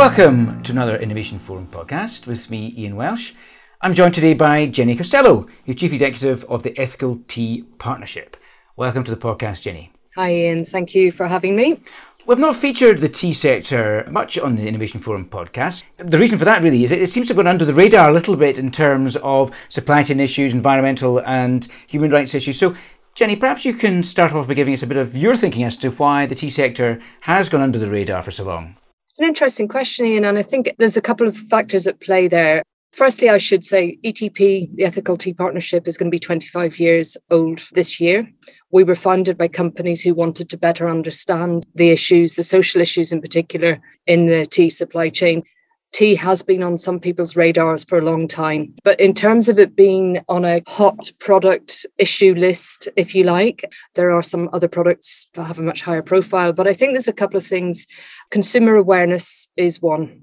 Welcome to another Innovation Forum podcast with me, Ian Welsh. I'm joined today by Jenny Costello, who's Chief Executive of the Ethical Tea Partnership. Welcome to the podcast, Jenny. Hi, Ian. Thank you for having me. We've not featured the tea sector much on the Innovation Forum podcast. The reason for that really is it seems to have gone under the radar a little bit in terms of supply chain issues, environmental and human rights issues. So, Jenny, perhaps you can start off by giving us a bit of your thinking as to why the tea sector has gone under the radar for so long. An interesting question, Ian, and I think there's a couple of factors at play there. Firstly, I should say ETP, the Ethical Tea Partnership, is going to be 25 years old this year. We were founded by companies who wanted to better understand the issues, the social issues in particular, in the tea supply chain. Tea has been on some people's radars for a long time. But in terms of it being on a hot product issue list, if you like, there are some other products that have a much higher profile. But I think there's a couple of things. Consumer awareness is one.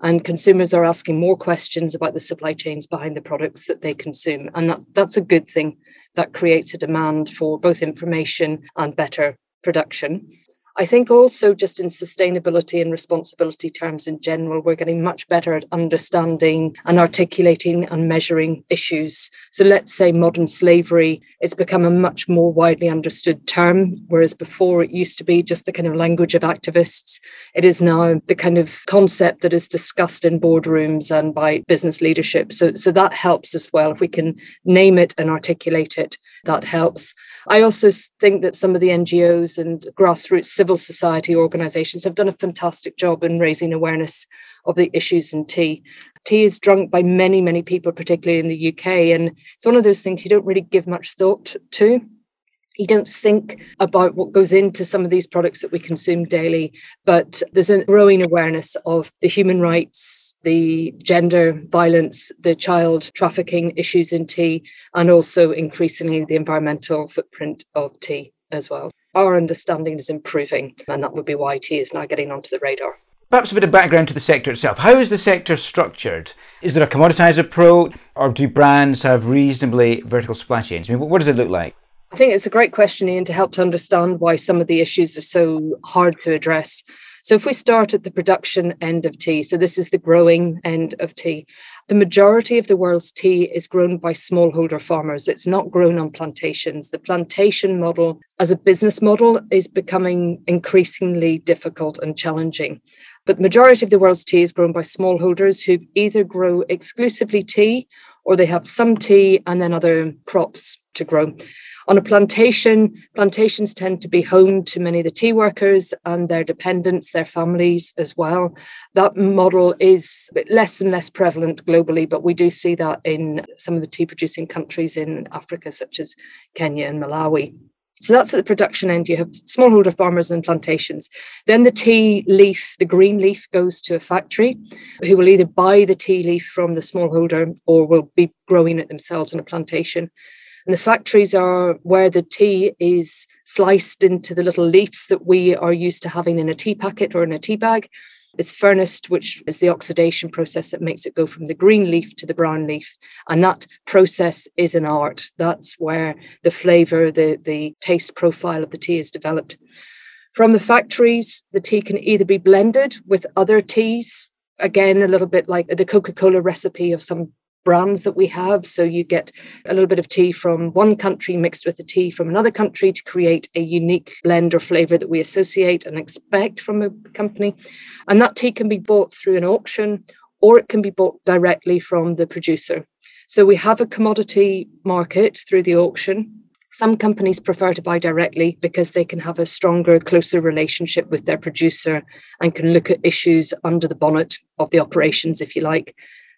And consumers are asking more questions about the supply chains behind the products that they consume. And that's, that's a good thing that creates a demand for both information and better production. I think also just in sustainability and responsibility terms in general, we're getting much better at understanding and articulating and measuring issues. So let's say modern slavery, it's become a much more widely understood term, whereas before it used to be just the kind of language of activists. It is now the kind of concept that is discussed in boardrooms and by business leadership. So, so that helps as well. If we can name it and articulate it, that helps. I also think that some of the NGOs and grassroots civil society organisations have done a fantastic job in raising awareness of the issues in tea. Tea is drunk by many, many people, particularly in the UK, and it's one of those things you don't really give much thought to you don't think about what goes into some of these products that we consume daily, but there's a growing awareness of the human rights, the gender violence, the child trafficking issues in tea, and also increasingly the environmental footprint of tea as well. Our understanding is improving, and that would be why tea is now getting onto the radar. Perhaps a bit of background to the sector itself. How is the sector structured? Is there a commoditized approach, or do brands have reasonably vertical supply chains? I mean, what does it look like? I think it's a great question, Ian, to help to understand why some of the issues are so hard to address. So, if we start at the production end of tea, so this is the growing end of tea, the majority of the world's tea is grown by smallholder farmers. It's not grown on plantations. The plantation model as a business model is becoming increasingly difficult and challenging. But the majority of the world's tea is grown by smallholders who either grow exclusively tea or they have some tea and then other crops to grow. On a plantation, plantations tend to be home to many of the tea workers and their dependents, their families as well. That model is less and less prevalent globally, but we do see that in some of the tea producing countries in Africa, such as Kenya and Malawi. So that's at the production end. You have smallholder farmers and plantations. Then the tea leaf, the green leaf, goes to a factory who will either buy the tea leaf from the smallholder or will be growing it themselves in a plantation. And the factories are where the tea is sliced into the little leaves that we are used to having in a tea packet or in a tea bag. It's fermented, which is the oxidation process that makes it go from the green leaf to the brown leaf. And that process is an art. That's where the flavor, the, the taste profile of the tea is developed. From the factories, the tea can either be blended with other teas, again, a little bit like the Coca Cola recipe of some brands that we have. So you get a little bit of tea from one country mixed with the tea from another country to create a unique blend or flavor that we associate and expect from a company. And that tea can be bought through an auction or it can be bought directly from the producer. So we have a commodity market through the auction. Some companies prefer to buy directly because they can have a stronger, closer relationship with their producer and can look at issues under the bonnet of the operations, if you like.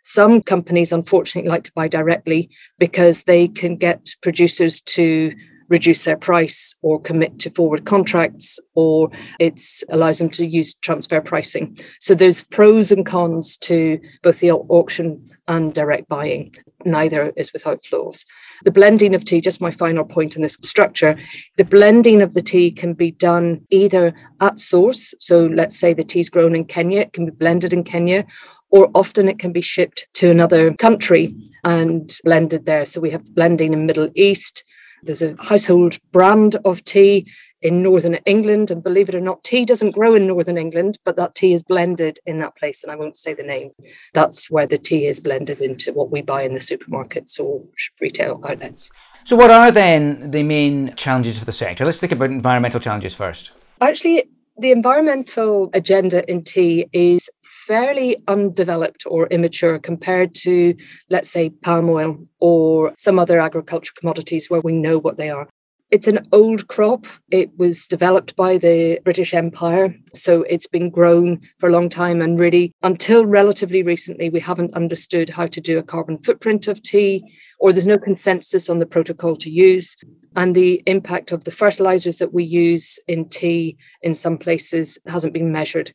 Some companies, unfortunately, like to buy directly because they can get producers to reduce their price or commit to forward contracts or it allows them to use transfer pricing. So there's pros and cons to both the auction and direct buying. Neither is without flaws. The blending of tea just my final point in this structure the blending of the tea can be done either at source. So let's say the tea's grown in kenya it can be blended in kenya or often it can be shipped to another country and blended there. So we have blending in Middle East. There's a household brand of tea in northern England. And believe it or not, tea doesn't grow in northern England, but that tea is blended in that place. And I won't say the name. That's where the tea is blended into what we buy in the supermarkets or retail outlets. So, what are then the main challenges for the sector? Let's think about environmental challenges first. Actually, the environmental agenda in tea is fairly undeveloped or immature compared to, let's say, palm oil or some other agricultural commodities where we know what they are. It's an old crop. It was developed by the British Empire. So it's been grown for a long time. And really, until relatively recently, we haven't understood how to do a carbon footprint of tea, or there's no consensus on the protocol to use. And the impact of the fertilizers that we use in tea in some places hasn't been measured.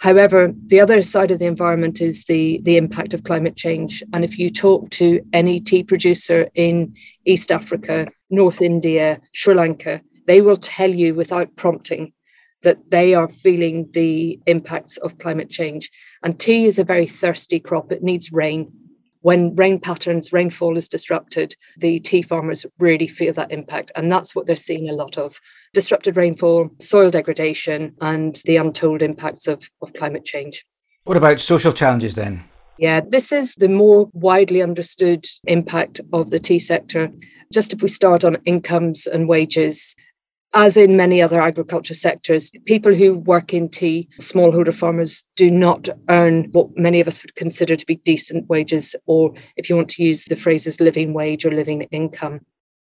However, the other side of the environment is the, the impact of climate change. And if you talk to any tea producer in East Africa, North India, Sri Lanka, they will tell you without prompting that they are feeling the impacts of climate change. And tea is a very thirsty crop, it needs rain. When rain patterns, rainfall is disrupted, the tea farmers really feel that impact. And that's what they're seeing a lot of disrupted rainfall, soil degradation, and the untold impacts of, of climate change. What about social challenges then? Yeah, this is the more widely understood impact of the tea sector. Just if we start on incomes and wages, as in many other agriculture sectors, people who work in tea, smallholder farmers, do not earn what many of us would consider to be decent wages, or if you want to use the phrases living wage or living income.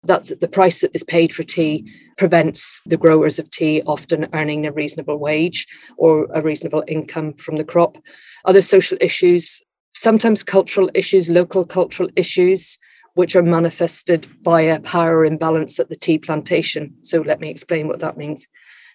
That's the price that is paid for tea prevents the growers of tea often earning a reasonable wage or a reasonable income from the crop. Other social issues, sometimes cultural issues, local cultural issues, which are manifested by a power imbalance at the tea plantation. So let me explain what that means.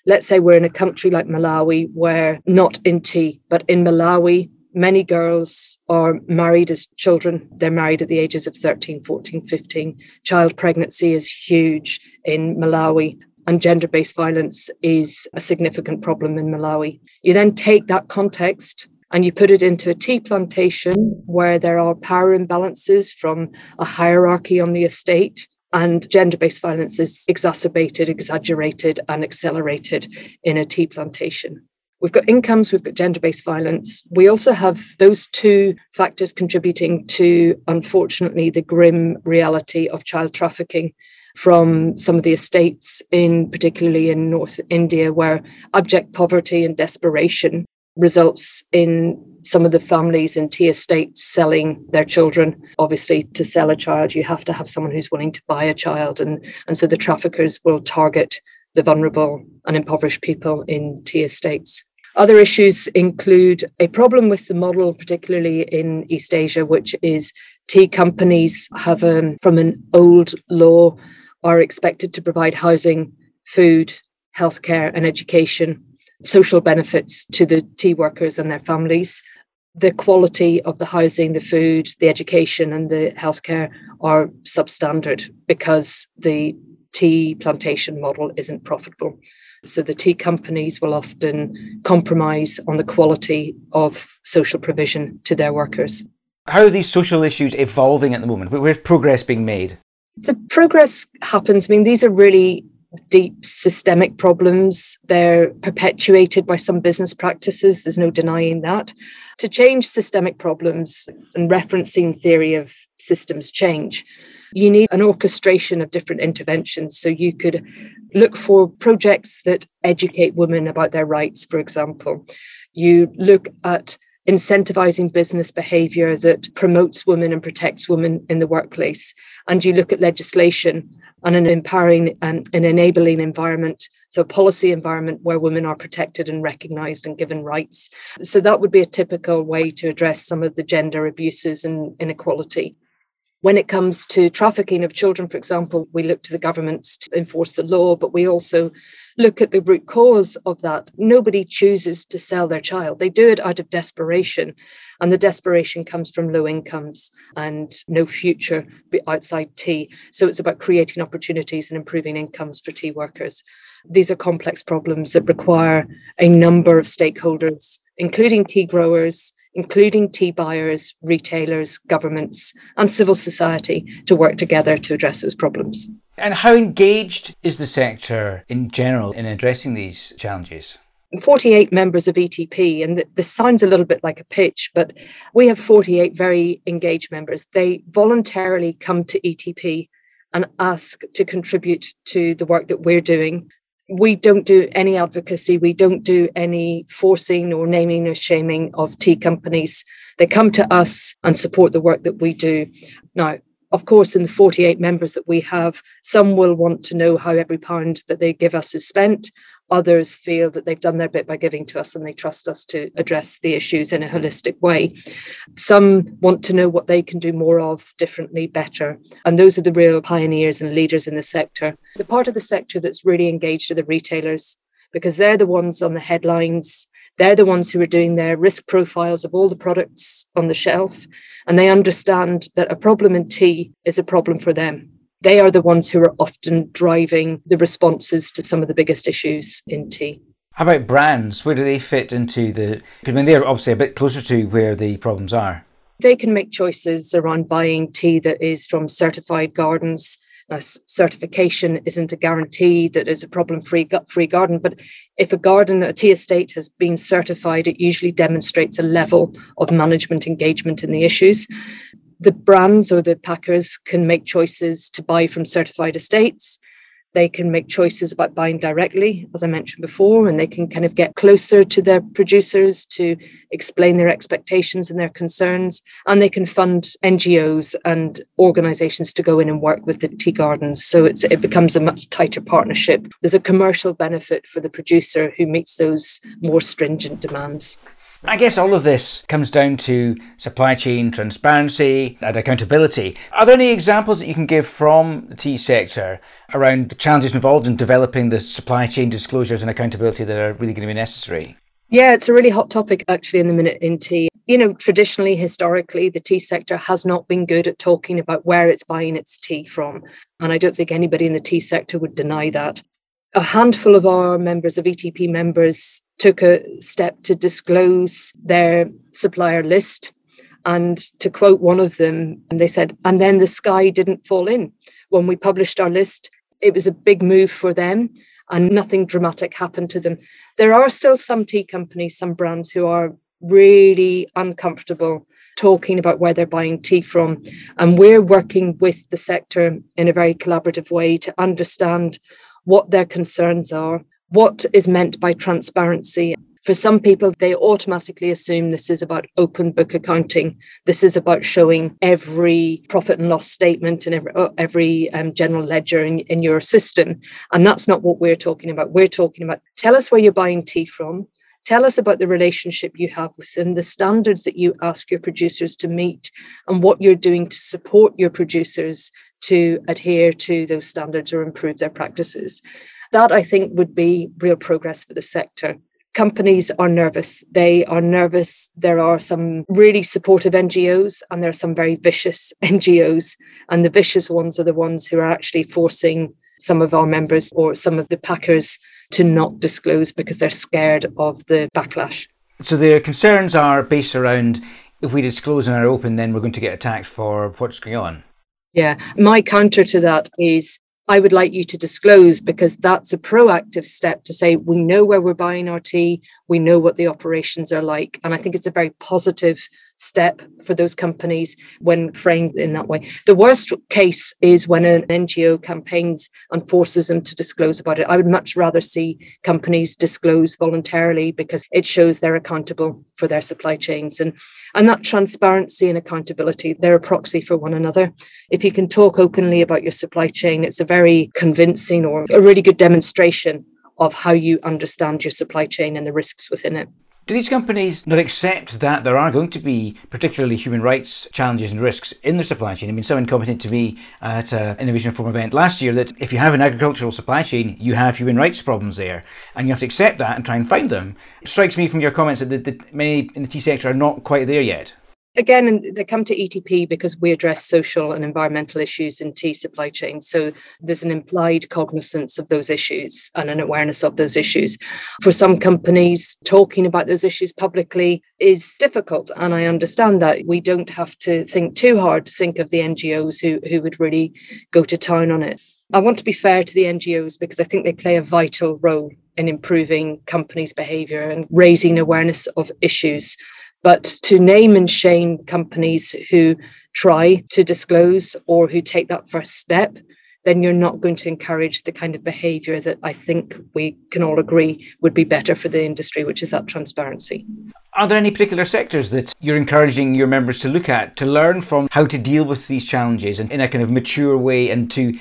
Let's say we're in a country like Malawi where not in tea, but in Malawi, many girls are married as children. They're married at the ages of 13, 14, 15. Child pregnancy is huge in Malawi. And gender based violence is a significant problem in Malawi. You then take that context and you put it into a tea plantation where there are power imbalances from a hierarchy on the estate and gender based violence is exacerbated, exaggerated, and accelerated in a tea plantation. We've got incomes, we've got gender based violence. We also have those two factors contributing to, unfortunately, the grim reality of child trafficking from some of the estates in particularly in North India, where abject poverty and desperation results in some of the families in tea estates selling their children. Obviously, to sell a child, you have to have someone who's willing to buy a child. And, and so the traffickers will target the vulnerable and impoverished people in tea estates. Other issues include a problem with the model, particularly in East Asia, which is tea companies have, um, from an old law, are expected to provide housing, food, healthcare, and education social benefits to the tea workers and their families. The quality of the housing, the food, the education, and the healthcare are substandard because the tea plantation model isn't profitable. So the tea companies will often compromise on the quality of social provision to their workers. How are these social issues evolving at the moment? Where's progress being made? The progress happens. I mean, these are really deep systemic problems. They're perpetuated by some business practices. There's no denying that. To change systemic problems and referencing theory of systems change, you need an orchestration of different interventions. So you could look for projects that educate women about their rights, for example. You look at incentivizing business behavior that promotes women and protects women in the workplace. And you look at legislation and an empowering and an enabling environment, so a policy environment where women are protected and recognized and given rights. So that would be a typical way to address some of the gender abuses and inequality. When it comes to trafficking of children, for example, we look to the governments to enforce the law, but we also look at the root cause of that. Nobody chooses to sell their child, they do it out of desperation. And the desperation comes from low incomes and no future outside tea. So it's about creating opportunities and improving incomes for tea workers. These are complex problems that require a number of stakeholders, including tea growers, including tea buyers, retailers, governments, and civil society to work together to address those problems. And how engaged is the sector in general in addressing these challenges? 48 members of ETP, and this sounds a little bit like a pitch, but we have 48 very engaged members. They voluntarily come to ETP and ask to contribute to the work that we're doing. We don't do any advocacy, we don't do any forcing or naming or shaming of tea companies. They come to us and support the work that we do. Now, of course, in the 48 members that we have, some will want to know how every pound that they give us is spent. Others feel that they've done their bit by giving to us and they trust us to address the issues in a holistic way. Some want to know what they can do more of differently, better. And those are the real pioneers and leaders in the sector. The part of the sector that's really engaged are the retailers because they're the ones on the headlines they're the ones who are doing their risk profiles of all the products on the shelf, and they understand that a problem in tea is a problem for them. They are the ones who are often driving the responses to some of the biggest issues in tea. How about brands? Where do they fit into the? I mean, they're obviously a bit closer to where the problems are. They can make choices around buying tea that is from certified gardens now, certification isn't a guarantee that it's a problem-free gut-free garden, but if a garden, a tea estate has been certified, it usually demonstrates a level of management engagement in the issues. The brands or the packers can make choices to buy from certified estates. They can make choices about buying directly, as I mentioned before, and they can kind of get closer to their producers to explain their expectations and their concerns. And they can fund NGOs and organizations to go in and work with the tea gardens. So it becomes a much tighter partnership. There's a commercial benefit for the producer who meets those more stringent demands. I guess all of this comes down to supply chain transparency and accountability. Are there any examples that you can give from the tea sector around the challenges involved in developing the supply chain disclosures and accountability that are really going to be necessary? Yeah, it's a really hot topic actually in the minute in tea. You know, traditionally, historically, the tea sector has not been good at talking about where it's buying its tea from. And I don't think anybody in the tea sector would deny that. A handful of our members, of ETP members, took a step to disclose their supplier list. And to quote one of them, and they said, and then the sky didn't fall in. When we published our list, it was a big move for them and nothing dramatic happened to them. There are still some tea companies, some brands who are really uncomfortable talking about where they're buying tea from. And we're working with the sector in a very collaborative way to understand what their concerns are what is meant by transparency. For some people, they automatically assume this is about open book accounting. This is about showing every profit and loss statement and every, uh, every um, general ledger in, in your system. And that's not what we're talking about. We're talking about tell us where you're buying tea from. Tell us about the relationship you have with them, the standards that you ask your producers to meet, and what you're doing to support your producers to adhere to those standards or improve their practices. That I think would be real progress for the sector. Companies are nervous. They are nervous. There are some really supportive NGOs and there are some very vicious NGOs. And the vicious ones are the ones who are actually forcing some of our members or some of the packers to not disclose because they're scared of the backlash. So their concerns are based around if we disclose and are open, then we're going to get attacked for what's going on. Yeah. My counter to that is I would like you to disclose because that's a proactive step to say we know where we're buying our tea, we know what the operations are like. And I think it's a very positive step for those companies when framed in that way. The worst case is when an NGO campaigns and forces them to disclose about it. I would much rather see companies disclose voluntarily because it shows they're accountable for their supply chains and and that transparency and accountability they're a proxy for one another. If you can talk openly about your supply chain, it's a very convincing or a really good demonstration of how you understand your supply chain and the risks within it. Do these companies not accept that there are going to be particularly human rights challenges and risks in their supply chain? I mean, someone commented to me at uh, an Innovation Forum event last year that if you have an agricultural supply chain, you have human rights problems there, and you have to accept that and try and find them. It strikes me from your comments that, that many in the tea sector are not quite there yet. Again, they come to ETP because we address social and environmental issues in tea supply chains. So there's an implied cognizance of those issues and an awareness of those issues. For some companies, talking about those issues publicly is difficult. And I understand that we don't have to think too hard to think of the NGOs who, who would really go to town on it I want to be fair to the NGOs because I think they play a vital role in improving companies' behavior and raising awareness of issues. But to name and shame companies who try to disclose or who take that first step, then you're not going to encourage the kind of behavior that I think we can all agree would be better for the industry, which is that transparency. Are there any particular sectors that you're encouraging your members to look at to learn from how to deal with these challenges in, in a kind of mature way and to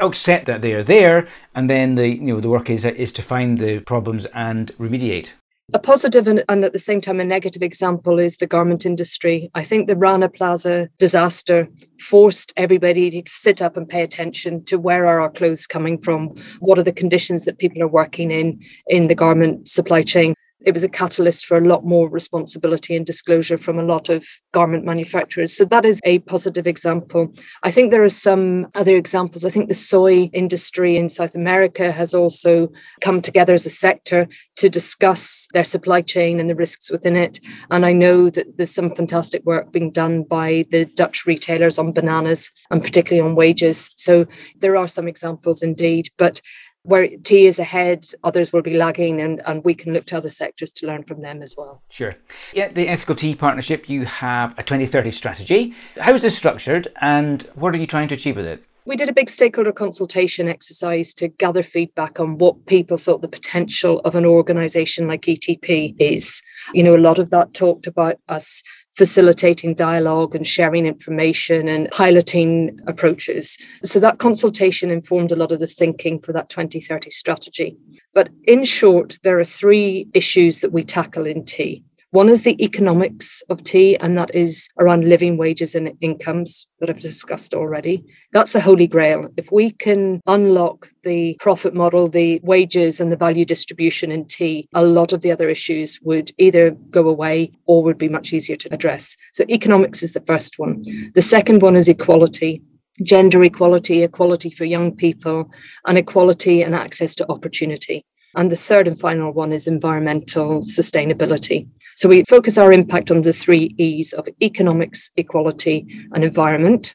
accept oh, that they are there and then the you know the work is is to find the problems and remediate? A positive and, and, at the same time a negative example is the garment industry. I think the Rana Plaza disaster forced everybody to sit up and pay attention to where are our clothes coming from, what are the conditions that people are working in in the garment supply chain it was a catalyst for a lot more responsibility and disclosure from a lot of garment manufacturers. So that is a positive example. I think there are some other examples. I think the soy industry in South America has also come together as a sector to discuss their supply chain and the risks within it. And I know that there's some fantastic work being done by the Dutch retailers on bananas and particularly on wages. So there are some examples indeed. But where tea is ahead, others will be lagging, and, and we can look to other sectors to learn from them as well. Sure. Yeah, the Ethical Tea Partnership, you have a 2030 strategy. How is this structured, and what are you trying to achieve with it? We did a big stakeholder consultation exercise to gather feedback on what people thought the potential of an organisation like ETP is. You know, a lot of that talked about us facilitating dialogue and sharing information and piloting approaches. So that consultation informed a lot of the thinking for that 2030 strategy. But in short, there are three issues that we tackle in tea. One is the economics of tea, and that is around living wages and incomes that I've discussed already. That's the holy grail. If we can unlock the profit model, the wages, and the value distribution in tea, a lot of the other issues would either go away or would be much easier to address. So, economics is the first one. The second one is equality gender equality, equality for young people, and equality and access to opportunity. And the third and final one is environmental sustainability. So we focus our impact on the three E's of economics, equality, and environment.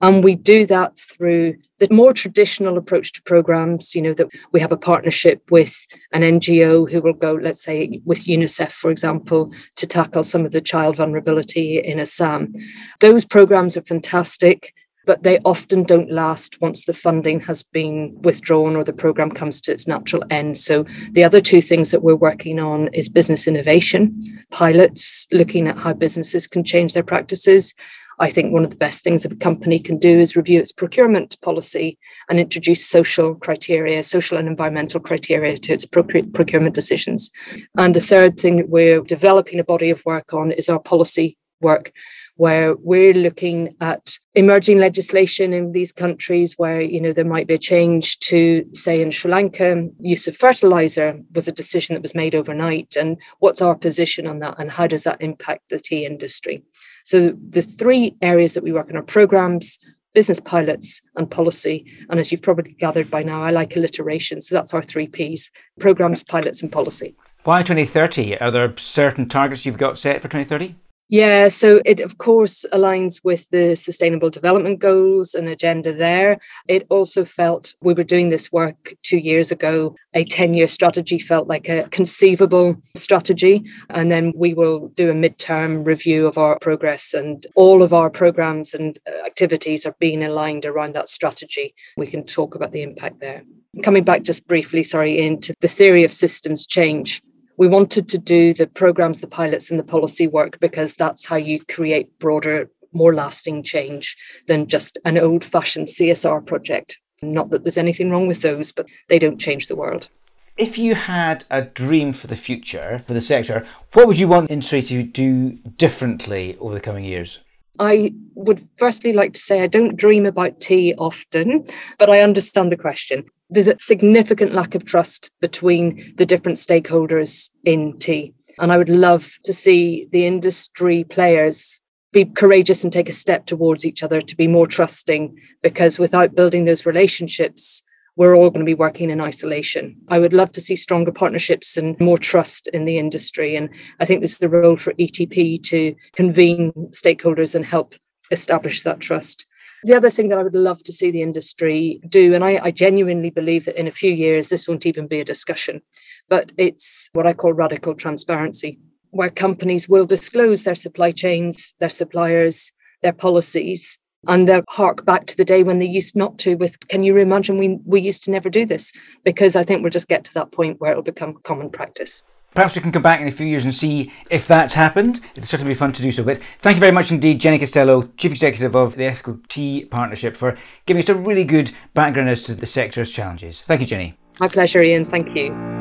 And we do that through the more traditional approach to programs, you know, that we have a partnership with an NGO who will go, let's say, with UNICEF, for example, to tackle some of the child vulnerability in Assam. Those programs are fantastic but they often don't last once the funding has been withdrawn or the program comes to its natural end. So, the other two things that we're working on is business innovation, pilots looking at how businesses can change their practices. I think one of the best things a company can do is review its procurement policy and introduce social criteria, social and environmental criteria to its procurement decisions. And the third thing that we're developing a body of work on is our policy work where we're looking at emerging legislation in these countries where you know there might be a change to say in Sri Lanka use of fertilizer was a decision that was made overnight. And what's our position on that? And how does that impact the tea industry? So the three areas that we work on are programs business pilots and policy. And as you've probably gathered by now I like alliteration. So that's our 3 Ps programs pilots and policy. Why 2030 are there certain targets you've got set for 2030 yeah, so it of course aligns with the Sustainable Development Goals and agenda there. It also felt we were doing this work two years ago. A 10 year strategy felt like a conceivable strategy. And then we will do a midterm review of our progress, and all of our programs and uh, activities are being aligned around that strategy. We can talk about the impact there. Coming back just briefly, sorry, into the theory of systems change we wanted to do the programs, the pilots, and the policy work because that's how you create broader, more lasting change than just an old fashioned CSR project. Not that there's anything wrong with those, but they don't change the world. If you had a dream for the future, for the sector, what would you want industry to do differently over the coming years? I would firstly like to say I don't dream about tea often, but I understand the question there's a significant lack of trust between the different stakeholders in tea. And I would love to see the industry players be courageous and take a step towards each other to be more trusting, because without building those relationships, we're all going to be working in isolation. I would love to see stronger partnerships and more trust in the industry. And I think this is the role for ETP to convene stakeholders and help establish that trust. The other thing that I would love to see the industry do, and I, I, genuinely believe that in a few years this won't even be a discussion, but it's what I call radical transparency, where companies will disclose their supply chains, their suppliers, their policies, and they'll hark back to the day when they used not to with can you imagine we we used to never do this? Because i think we'll just get to that point where it'll become common practice Perhaps we can come back in a few years and see if that's happened. It'll certainly be fun to do so. But thank you very much indeed, Jenny Costello, Chief Executive of the Ethical Tea Partnership, for giving us a really good background as to the sector's challenges. Thank you, Jenny. My pleasure, Ian. Thank you.